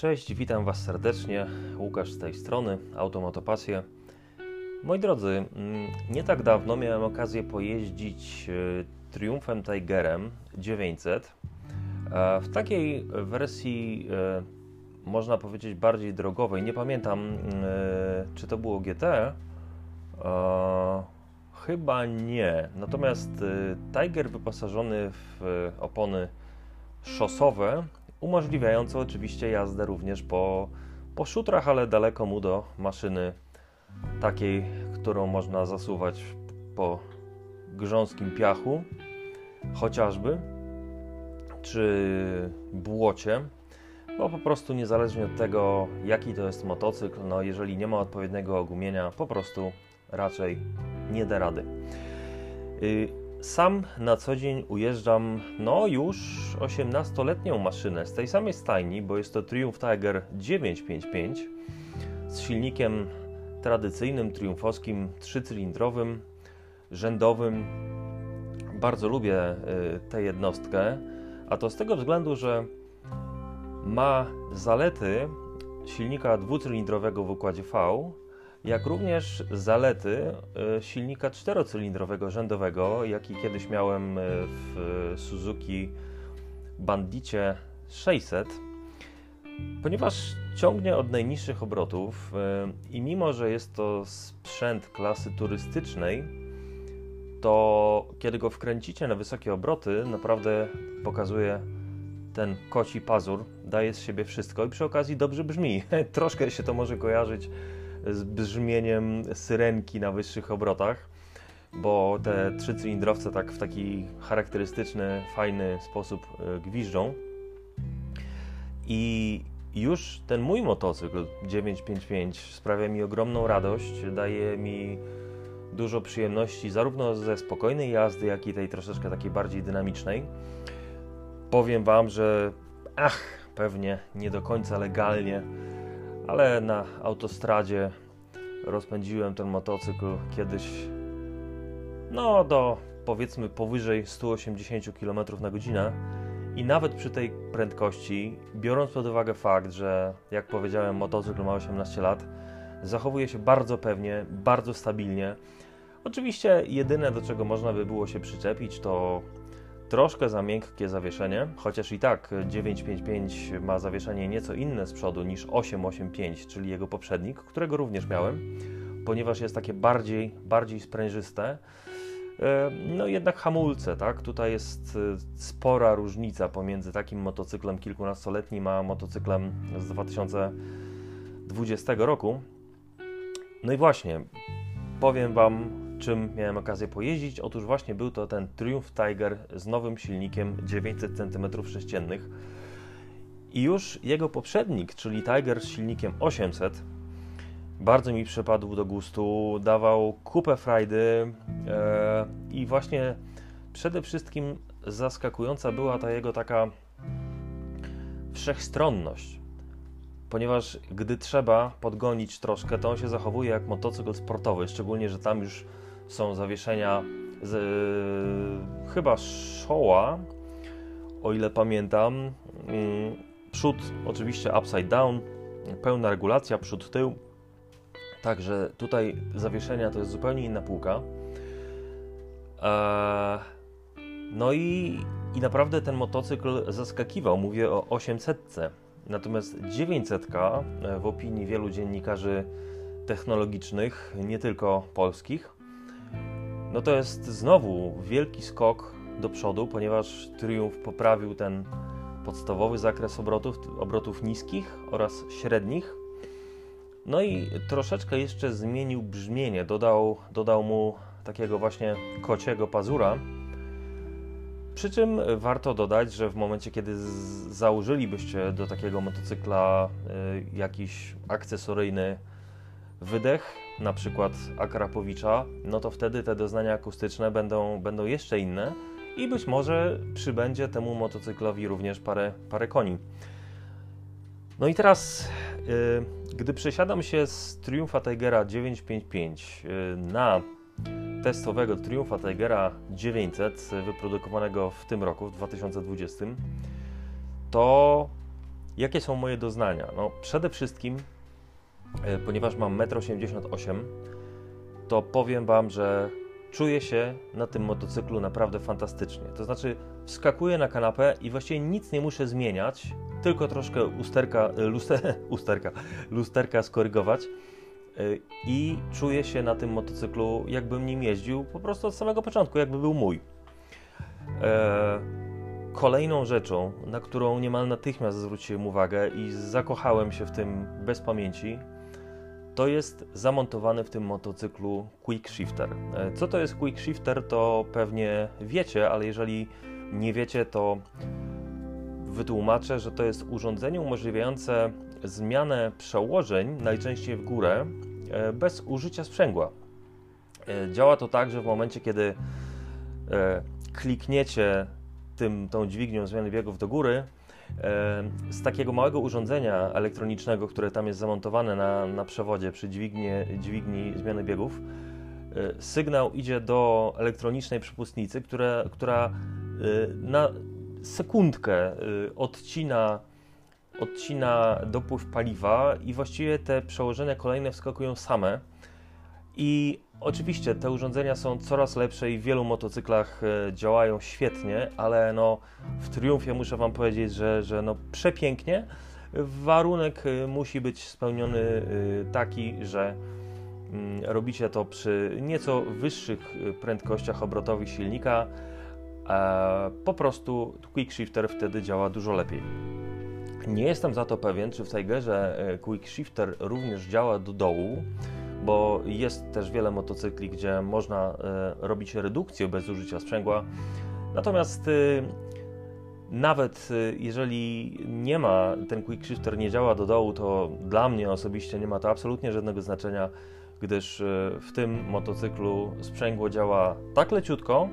Cześć, witam Was serdecznie. Łukasz z tej strony, Automotopasje. Moi drodzy, mm, nie tak dawno miałem okazję pojeździć e, Triumfem Tigerem 900 w takiej wersji, e, można powiedzieć, bardziej drogowej. Nie pamiętam, e, czy to było GT. Chyba nie. Natomiast Tiger wyposażony w opony szosowe umożliwiające oczywiście jazdę również po, po szutrach, ale daleko mu do maszyny takiej, którą można zasuwać po grząskim piachu, chociażby, czy błocie, bo po prostu niezależnie od tego, jaki to jest motocykl, no jeżeli nie ma odpowiedniego ogumienia, po prostu raczej nie da rady. Sam na co dzień ujeżdżam, no już 18-letnią maszynę z tej samej stajni, bo jest to Triumph Tiger 955 z silnikiem tradycyjnym, triumfowskim, trzycylindrowym, rzędowym. Bardzo lubię y, tę jednostkę, a to z tego względu, że ma zalety silnika dwucylindrowego w układzie V, jak również zalety e, silnika czterocylindrowego rzędowego, jaki kiedyś miałem e, w Suzuki Bandicie 600, ponieważ ciągnie od najniższych obrotów e, i mimo, że jest to sprzęt klasy turystycznej, to kiedy go wkręcicie na wysokie obroty, naprawdę pokazuje ten koci pazur, daje z siebie wszystko i przy okazji dobrze brzmi. Troszkę się to może kojarzyć z brzmieniem syrenki na wyższych obrotach, bo te trzycylindrowce tak w taki charakterystyczny, fajny sposób e, gwiżdżą. I już ten mój motocykl 955 sprawia mi ogromną radość, daje mi dużo przyjemności zarówno ze spokojnej jazdy, jak i tej troszeczkę takiej bardziej dynamicznej. Powiem Wam, że ach, pewnie nie do końca legalnie ale na autostradzie rozpędziłem ten motocykl kiedyś no do powiedzmy powyżej 180 km na godzinę i nawet przy tej prędkości, biorąc pod uwagę fakt, że jak powiedziałem motocykl ma 18 lat, zachowuje się bardzo pewnie, bardzo stabilnie. Oczywiście jedyne do czego można by było się przyczepić to Troszkę za miękkie zawieszenie, chociaż i tak 955 ma zawieszenie nieco inne z przodu niż 885, czyli jego poprzednik, którego również miałem, ponieważ jest takie bardziej, bardziej sprężyste. E, no jednak hamulce, tak? Tutaj jest e, spora różnica pomiędzy takim motocyklem kilkunastoletnim a motocyklem z 2020 roku. No i właśnie, powiem Wam czym miałem okazję pojeździć. Otóż właśnie był to ten Triumph Tiger z nowym silnikiem 900 cm3. I już jego poprzednik, czyli Tiger z silnikiem 800, bardzo mi przypadł do gustu, dawał kupę frajdy e, i właśnie przede wszystkim zaskakująca była ta jego taka wszechstronność. Ponieważ gdy trzeba podgonić troszkę, to on się zachowuje jak motocykl sportowy, szczególnie, że tam już są zawieszenia z chyba Showa, o ile pamiętam. Mm, przód oczywiście upside down, pełna regulacja, przód tył. Także tutaj zawieszenia to jest zupełnie inna półka. Eee, no i, i naprawdę ten motocykl zaskakiwał. Mówię o 800. Natomiast 900 w opinii wielu dziennikarzy technologicznych, nie tylko polskich, no to jest znowu wielki skok do przodu, ponieważ Triumph poprawił ten podstawowy zakres obrotów, obrotów niskich oraz średnich. No i troszeczkę jeszcze zmienił brzmienie, dodał, dodał mu takiego właśnie kociego pazura. Przy czym warto dodać, że w momencie, kiedy założylibyście do takiego motocykla y, jakiś akcesoryjny wydech, na przykład Akrapowicza, no to wtedy te doznania akustyczne będą, będą jeszcze inne i być może przybędzie temu motocyklowi również parę, parę koni. No i teraz, yy, gdy przesiadam się z Triumpha Tigera 955 yy, na testowego Triumpha Tigera 900 wyprodukowanego w tym roku, w 2020, to Jakie są moje doznania? No, przede wszystkim, ponieważ mam 1,88 m, to powiem Wam, że czuję się na tym motocyklu naprawdę fantastycznie. To znaczy, wskakuję na kanapę i właściwie nic nie muszę zmieniać, tylko troszkę usterka, e, luster, usterka, lusterka skorygować e, i czuję się na tym motocyklu, jakbym nim jeździł po prostu od samego początku, jakby był mój. Kolejną rzeczą, na którą niemal natychmiast zwróciłem uwagę i zakochałem się w tym bez pamięci, to jest zamontowany w tym motocyklu quick shifter. E, co to jest quick shifter, to pewnie wiecie, ale jeżeli nie wiecie, to wytłumaczę, że to jest urządzenie umożliwiające zmianę przełożeń, najczęściej w górę, e, bez użycia sprzęgła. E, działa to tak, że w momencie, kiedy klikniecie tym, tą dźwignią zmiany biegów do góry, z takiego małego urządzenia elektronicznego, które tam jest zamontowane na, na przewodzie przy dźwignie, dźwigni zmiany biegów, e, sygnał idzie do elektronicznej przepustnicy, która e, na sekundkę e, odcina, odcina dopływ paliwa i właściwie te przełożenia kolejne wskakują same. I Oczywiście te urządzenia są coraz lepsze i w wielu motocyklach e, działają świetnie, ale no, w Triumfie muszę Wam powiedzieć, że, że no, przepięknie. Warunek e, musi być spełniony e, taki, że mm, robicie to przy nieco wyższych prędkościach obrotowych silnika, po prostu Quick Shifter wtedy działa dużo lepiej. Nie jestem za to pewien, czy w Tigerze Quick Shifter również działa do dołu, bo jest też wiele motocykli, gdzie można e, robić redukcję bez użycia sprzęgła. Natomiast e, nawet e, jeżeli nie ma, ten quick shifter nie działa do dołu, to dla mnie osobiście nie ma to absolutnie żadnego znaczenia, gdyż w tym motocyklu sprzęgło działa tak leciutko,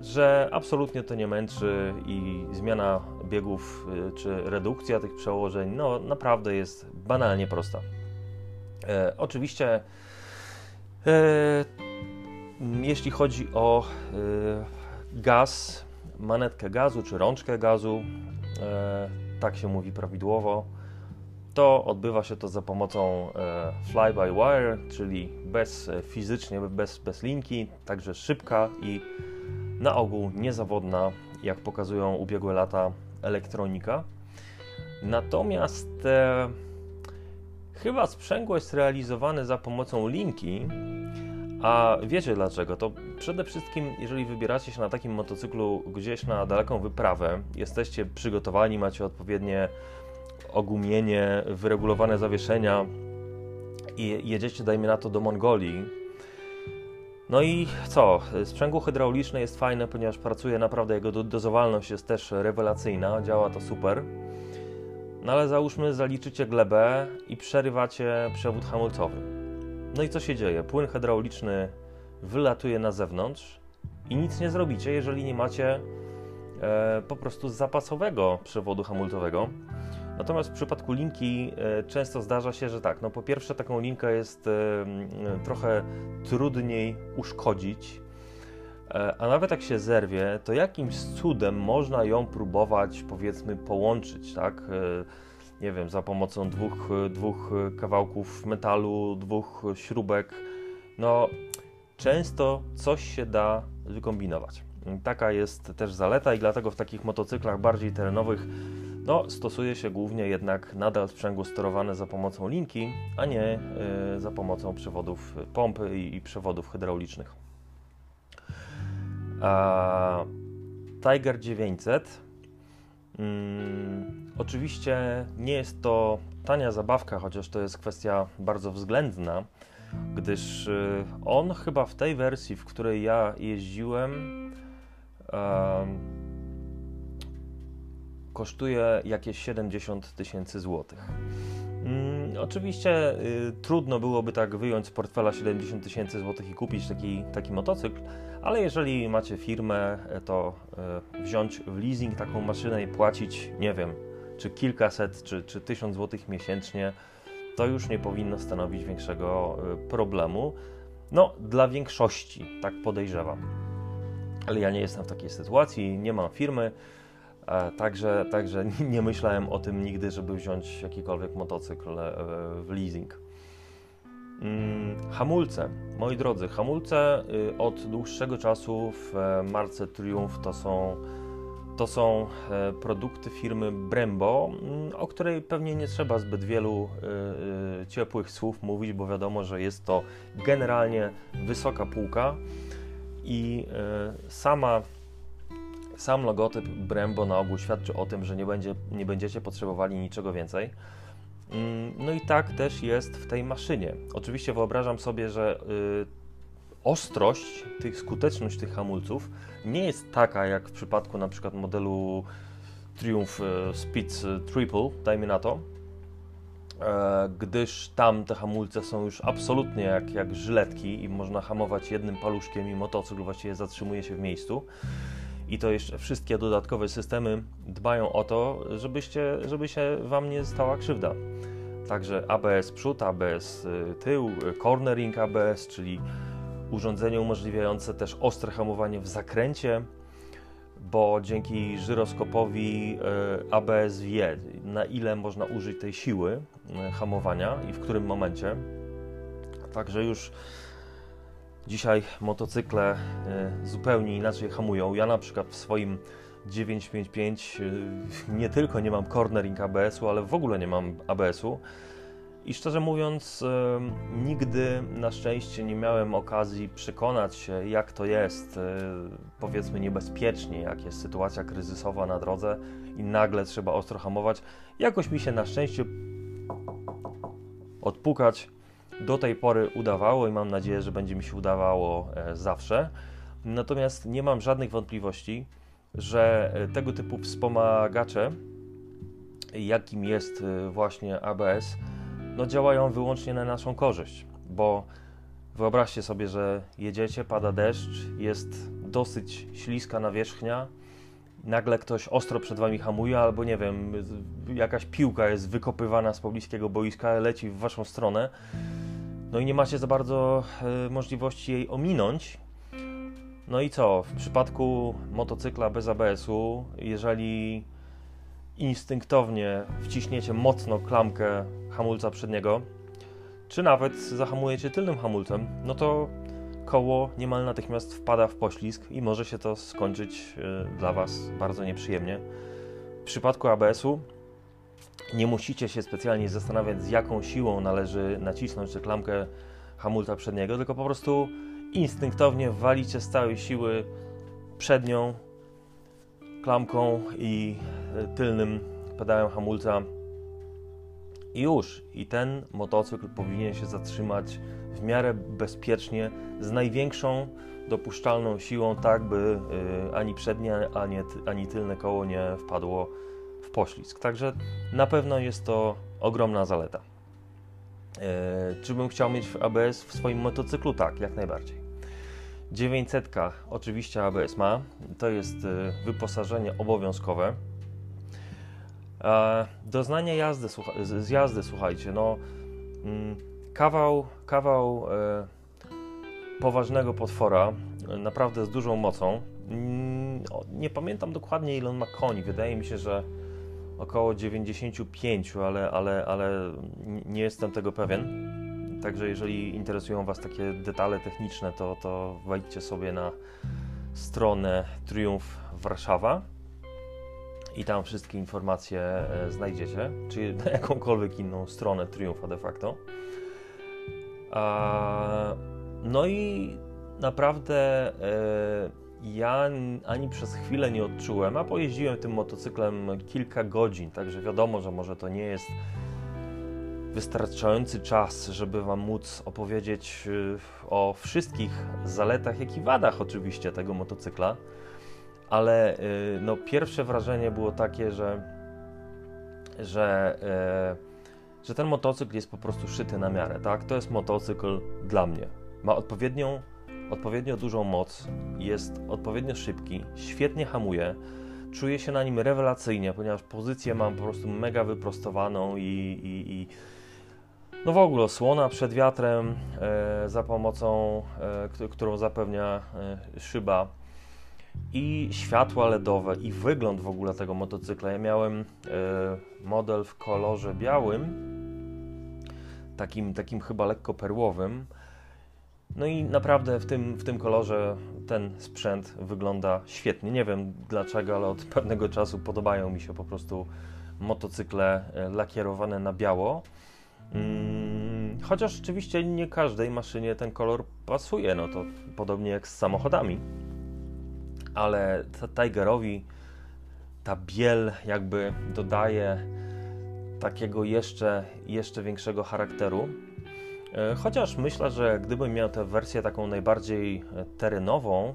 że absolutnie to nie męczy i zmiana biegów czy redukcja tych przełożeń no naprawdę jest banalnie prosta. E, oczywiście, e, jeśli chodzi o e, gaz, manetkę gazu czy rączkę gazu, e, tak się mówi prawidłowo, to odbywa się to za pomocą e, fly-by-wire, czyli bez e, fizycznie, bez, bez linki, także szybka i na ogół niezawodna, jak pokazują ubiegłe lata elektronika. Natomiast Chyba sprzęgło jest realizowane za pomocą linki, a wiecie dlaczego? To przede wszystkim, jeżeli wybieracie się na takim motocyklu gdzieś na daleką wyprawę, jesteście przygotowani, macie odpowiednie ogumienie, wyregulowane zawieszenia i jedziecie, dajmy na to, do Mongolii. No i co? Sprzęgło hydrauliczne jest fajne, ponieważ pracuje naprawdę, jego dozowalność jest też rewelacyjna, działa to super. No ale załóżmy, zaliczycie glebę i przerywacie przewód hamulcowy. No i co się dzieje? Płyn hydrauliczny wylatuje na zewnątrz i nic nie zrobicie, jeżeli nie macie e, po prostu zapasowego przewodu hamulcowego. Natomiast w przypadku linki e, często zdarza się, że tak, no po pierwsze taką linkę jest e, trochę trudniej uszkodzić, E, a nawet jak się zerwie, to jakimś cudem można ją próbować, powiedzmy, połączyć, tak? E, nie wiem, za pomocą dwóch, dwóch kawałków metalu, dwóch śrubek. No, często coś się da wykombinować. Taka jest też zaleta i dlatego w takich motocyklach bardziej terenowych no, stosuje się głównie jednak nadal sprzęgło sterowane za pomocą linki, a nie y, za pomocą przewodów pompy i, i przewodów hydraulicznych. A Tiger 900 mm, oczywiście nie jest to tania zabawka, chociaż to jest kwestia bardzo względna, gdyż y, on chyba w tej wersji, w której ja jeździłem, kosztuje jakieś 70 tysięcy złotych. Mm, oczywiście y, trudno byłoby tak wyjąć z portfela 70 tysięcy złotych i kupić taki, taki motocykl, ale jeżeli macie firmę, e, to y, wziąć w leasing taką maszynę i płacić, nie wiem, czy kilkaset, czy, czy tysiąc złotych miesięcznie, to już nie powinno stanowić większego y, problemu. No, dla większości, tak podejrzewam. Ale ja nie jestem w takiej sytuacji, nie mam firmy, także, także nie myślałem o tym nigdy, żeby wziąć jakikolwiek motocykl e, w leasing. Mm, hamulce. Moi drodzy, hamulce y, od dłuższego czasu w e, marce Triumph to są, to są produkty firmy Brembo, mm, o której pewnie nie trzeba zbyt wielu ciepłych słów mówić, bo wiadomo, że jest to generalnie wysoka półka i sama sam logotyp Brembo na ogół świadczy o tym, że nie, będzie, nie będziecie potrzebowali niczego więcej. Mm, no i tak też jest w tej maszynie. Oczywiście wyobrażam sobie, że y, ostrość, tych, skuteczność tych hamulców nie jest taka jak w przypadku na przykład modelu Triumph y, Speed Triple, dajmy na to, e, gdyż tam te hamulce są już absolutnie jak, jak żyletki i można hamować jednym paluszkiem i motocykl właściwie zatrzymuje się w miejscu i to jeszcze wszystkie dodatkowe systemy dbają o to, żebyście, żeby się Wam nie stała krzywda. Także ABS przód, ABS y, tył, cornering ABS, czyli urządzenie umożliwiające też ostre hamowanie w zakręcie, bo dzięki żyroskopowi y, ABS wie, na ile można użyć tej siły y, hamowania i w którym momencie. Także już Dzisiaj motocykle e, zupełnie inaczej hamują. Ja na przykład w swoim 955 e, nie tylko nie mam cornering ABS-u, ale w ogóle nie mam ABS-u. I szczerze mówiąc, e, nigdy na szczęście nie miałem okazji przekonać się, jak to jest, powiedzmy, niebezpiecznie, jak jest sytuacja kryzysowa na drodze i nagle trzeba ostro hamować. Jakoś mi się na szczęście odpukać do tej pory udawało i mam nadzieję, że będzie mi się udawało e, zawsze. Natomiast nie mam żadnych wątpliwości, że e, tego typu wspomagacze, jakim jest e, właśnie ABS, no działają wyłącznie na naszą korzyść, bo wyobraźcie sobie, że jedziecie, pada deszcz, jest dosyć śliska nawierzchnia, nagle ktoś ostro przed wami hamuje, albo nie wiem, jakaś piłka jest wykopywana z pobliskiego boiska, leci w waszą stronę no i nie macie za bardzo y, możliwości jej ominąć. No i co? W przypadku motocykla bez ABS-u, jeżeli instynktownie wciśniecie mocno klamkę hamulca przedniego, czy nawet zahamujecie tylnym hamulcem, no to koło niemal natychmiast wpada w poślizg i może się to skończyć y, dla Was bardzo nieprzyjemnie. W przypadku ABS-u nie musicie się specjalnie zastanawiać, z jaką siłą należy nacisnąć tę klamkę hamulca przedniego, tylko po prostu instynktownie walicie z całej siły przednią klamką i e, tylnym pedałem hamulca i już. I ten motocykl powinien się zatrzymać w miarę bezpiecznie, z największą dopuszczalną siłą, tak by e, ani przednie, ani, ani tylne koło nie wpadło w poślizg. Także na pewno jest to ogromna zaleta. E, czy bym chciał mieć ABS w swoim motocyklu? Tak, jak najbardziej. 900 oczywiście ABS ma. To jest e, wyposażenie obowiązkowe. Doznanie jazdy, z jazdy, słuchajcie, no mm, kawał, kawał poważnego potwora, naprawdę z dużą mocą. Mm, nie pamiętam dokładnie ile on ma koni. Wydaje mi się, że około 95, ale, ale, ale nie jestem tego pewien. Także jeżeli interesują Was takie detale techniczne, to, to wejdźcie sobie na stronę Triumf Warszawa i tam wszystkie informacje e, znajdziecie, czy na jakąkolwiek inną stronę Triumfa de facto. No i naprawdę e, ja ani przez chwilę nie odczułem, a pojeździłem tym motocyklem kilka godzin, także wiadomo, że może to nie jest wystarczający czas, żeby Wam móc opowiedzieć y, o wszystkich zaletach, jak i wadach oczywiście tego motocykla, ale y, no, pierwsze wrażenie było takie, że, że, e, że ten motocykl jest po prostu szyty na miarę, tak? To jest motocykl dla mnie. Ma odpowiednią odpowiednio dużą moc, jest odpowiednio szybki, świetnie hamuje, czuję się na nim rewelacyjnie, ponieważ pozycję mam po prostu mega wyprostowaną i, i, i no w ogóle słona przed wiatrem e, za pomocą, e, którą zapewnia e, szyba. i światła LEDowe, i wygląd w ogóle tego motocykla. Ja miałem e, model w kolorze białym, takim, takim chyba lekko perłowym. No i naprawdę w tym, w tym kolorze ten sprzęt wygląda świetnie. Nie wiem dlaczego, ale od pewnego czasu podobają mi się po prostu motocykle e, lakierowane na biało. Hmm, chociaż oczywiście nie każdej maszynie ten kolor pasuje, no to podobnie jak z samochodami. Ale Tigerowi ta biel jakby dodaje takiego jeszcze, jeszcze większego charakteru. E, chociaż myślę, że gdybym miał tę wersję taką najbardziej terenową,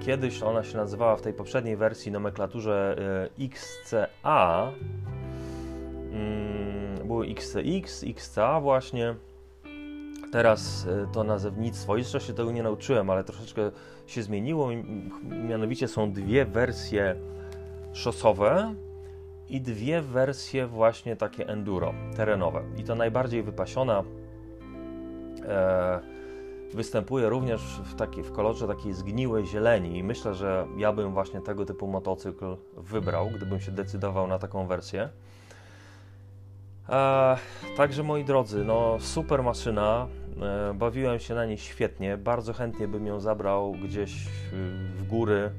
kiedyś ona się nazywała w tej poprzedniej wersji nomenklaturze e, XCA, mm, były XCX, XCA właśnie. Teraz e, to nazewnictwo, jeszcze się tego nie nauczyłem, ale troszeczkę się zmieniło. Mianowicie są dwie wersje szosowe i dwie wersje właśnie takie enduro, terenowe. I to najbardziej wypasiona e, występuje również w, taki, w kolorze takiej zgniłej zieleni i myślę, że ja bym właśnie tego typu motocykl wybrał, gdybym się decydował na taką wersję. E, także moi drodzy, no super maszyna, e, bawiłem się na niej świetnie, bardzo chętnie bym ją zabrał gdzieś w góry,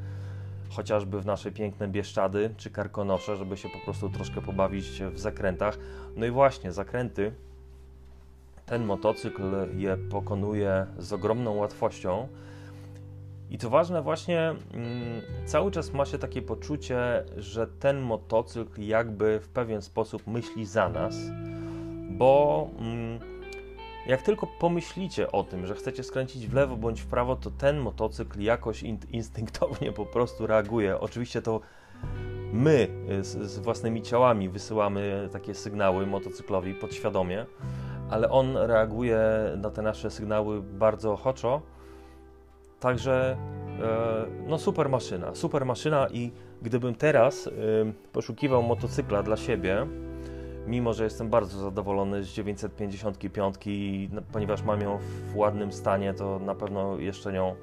chociażby w nasze piękne Bieszczady czy Karkonosze, żeby się po prostu troszkę pobawić w zakrętach. No i właśnie, zakręty, ten motocykl je pokonuje z ogromną łatwością. I to ważne, właśnie mm, cały czas ma się takie poczucie, że ten motocykl jakby w pewien sposób myśli za nas, bo mm, jak tylko pomyślicie o tym, że chcecie skręcić w lewo bądź w prawo, to ten motocykl jakoś in, instynktownie po prostu reaguje. Oczywiście to my z, z, własnymi ciałami wysyłamy takie sygnały motocyklowi podświadomie, ale on reaguje na te nasze sygnały bardzo ochoczo. Także e, no super maszyna, super maszyna i gdybym teraz e, poszukiwał motocykla dla siebie, mimo że jestem bardzo zadowolony z 955, ponieważ mam ją w ładnym stanie, to na pewno jeszcze nią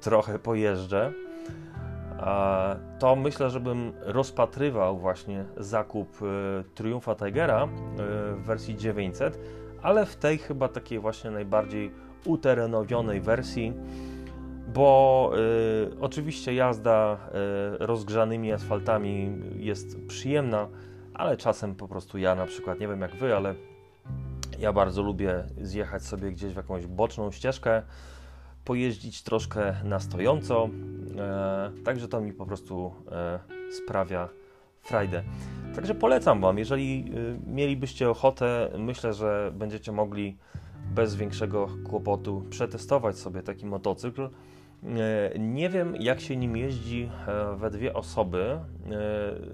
trochę pojeżdżę. To myślę, żebym rozpatrywał właśnie zakup e, Triumfa Tigera e, w wersji 900, ale w tej chyba takiej właśnie najbardziej uterenowionej wersji, bo y, oczywiście jazda y, rozgrzanymi asfaltami jest przyjemna, ale czasem po prostu ja na przykład, nie wiem jak wy, ale ja bardzo lubię zjechać sobie gdzieś w jakąś boczną ścieżkę, pojeździć troszkę na stojąco, e, także to mi po prostu e, sprawia frajdę. Także polecam Wam, jeżeli y, mielibyście ochotę, myślę, że będziecie mogli bez większego kłopotu przetestować sobie taki motocykl. E, nie wiem, jak się nim jeździ e, we dwie osoby, e,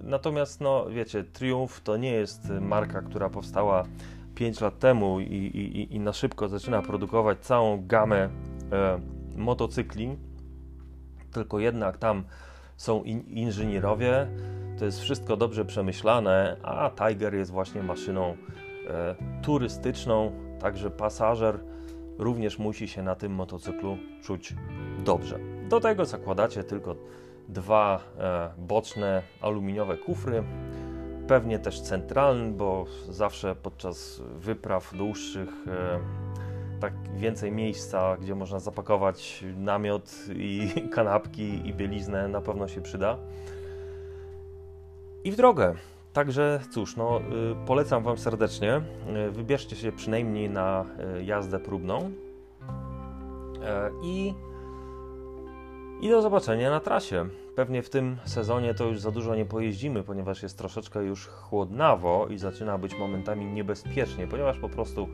natomiast, no wiecie, Triumph to nie jest marka, która powstała 5 lat temu i, i, i na szybko zaczyna produkować całą gamę motocykli, tylko jednak tam są in, inżynierowie, to jest wszystko dobrze przemyślane, a Tiger jest właśnie maszyną turystyczną, także pasażer również musi się na tym motocyklu czuć dobrze. Do tego zakładacie tylko dwa e, boczne aluminiowe kufry, pewnie też centralny, bo zawsze podczas wypraw dłuższych e, tak więcej miejsca, gdzie można zapakować namiot i kanapki i bieliznę na pewno się przyda i w drogę. Także cóż, no, y, polecam Wam serdecznie. Wybierzcie się przynajmniej na jazdę próbną. I, I do zobaczenia na trasie. Pewnie w tym sezonie to już za dużo nie pojeździmy, ponieważ jest troszeczkę już chłodnawo i zaczyna być momentami niebezpiecznie, ponieważ po prostu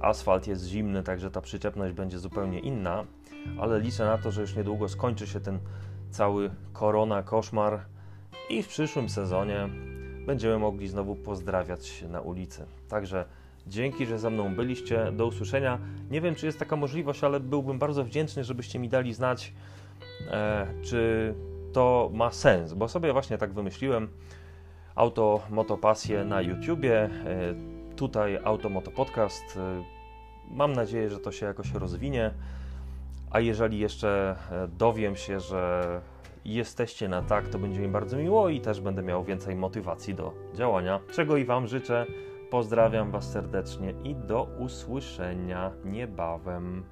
asfalt jest zimny, także ta przyczepność będzie zupełnie inna. Ale liczę na to, że już niedługo skończy się ten cały korona koszmar i w przyszłym sezonie będziemy mogli znowu pozdrawiać się na ulicy. Także dzięki, że ze mną byliście. Do usłyszenia. Nie wiem, czy jest taka możliwość, ale byłbym bardzo wdzięczny, żebyście mi dali znać, czy to ma sens, bo sobie właśnie tak wymyśliłem. Auto Motopasję na YouTubie, e, tutaj Auto Moto Podcast. E, mam nadzieję, że to się jakoś rozwinie A jeżeli jeszcze e, dowiem się, że jesteście na tak, to będzie mi bardzo miło i też będę miał więcej motywacji do działania, czego i Wam życzę. Pozdrawiam Was serdecznie i do usłyszenia niebawem.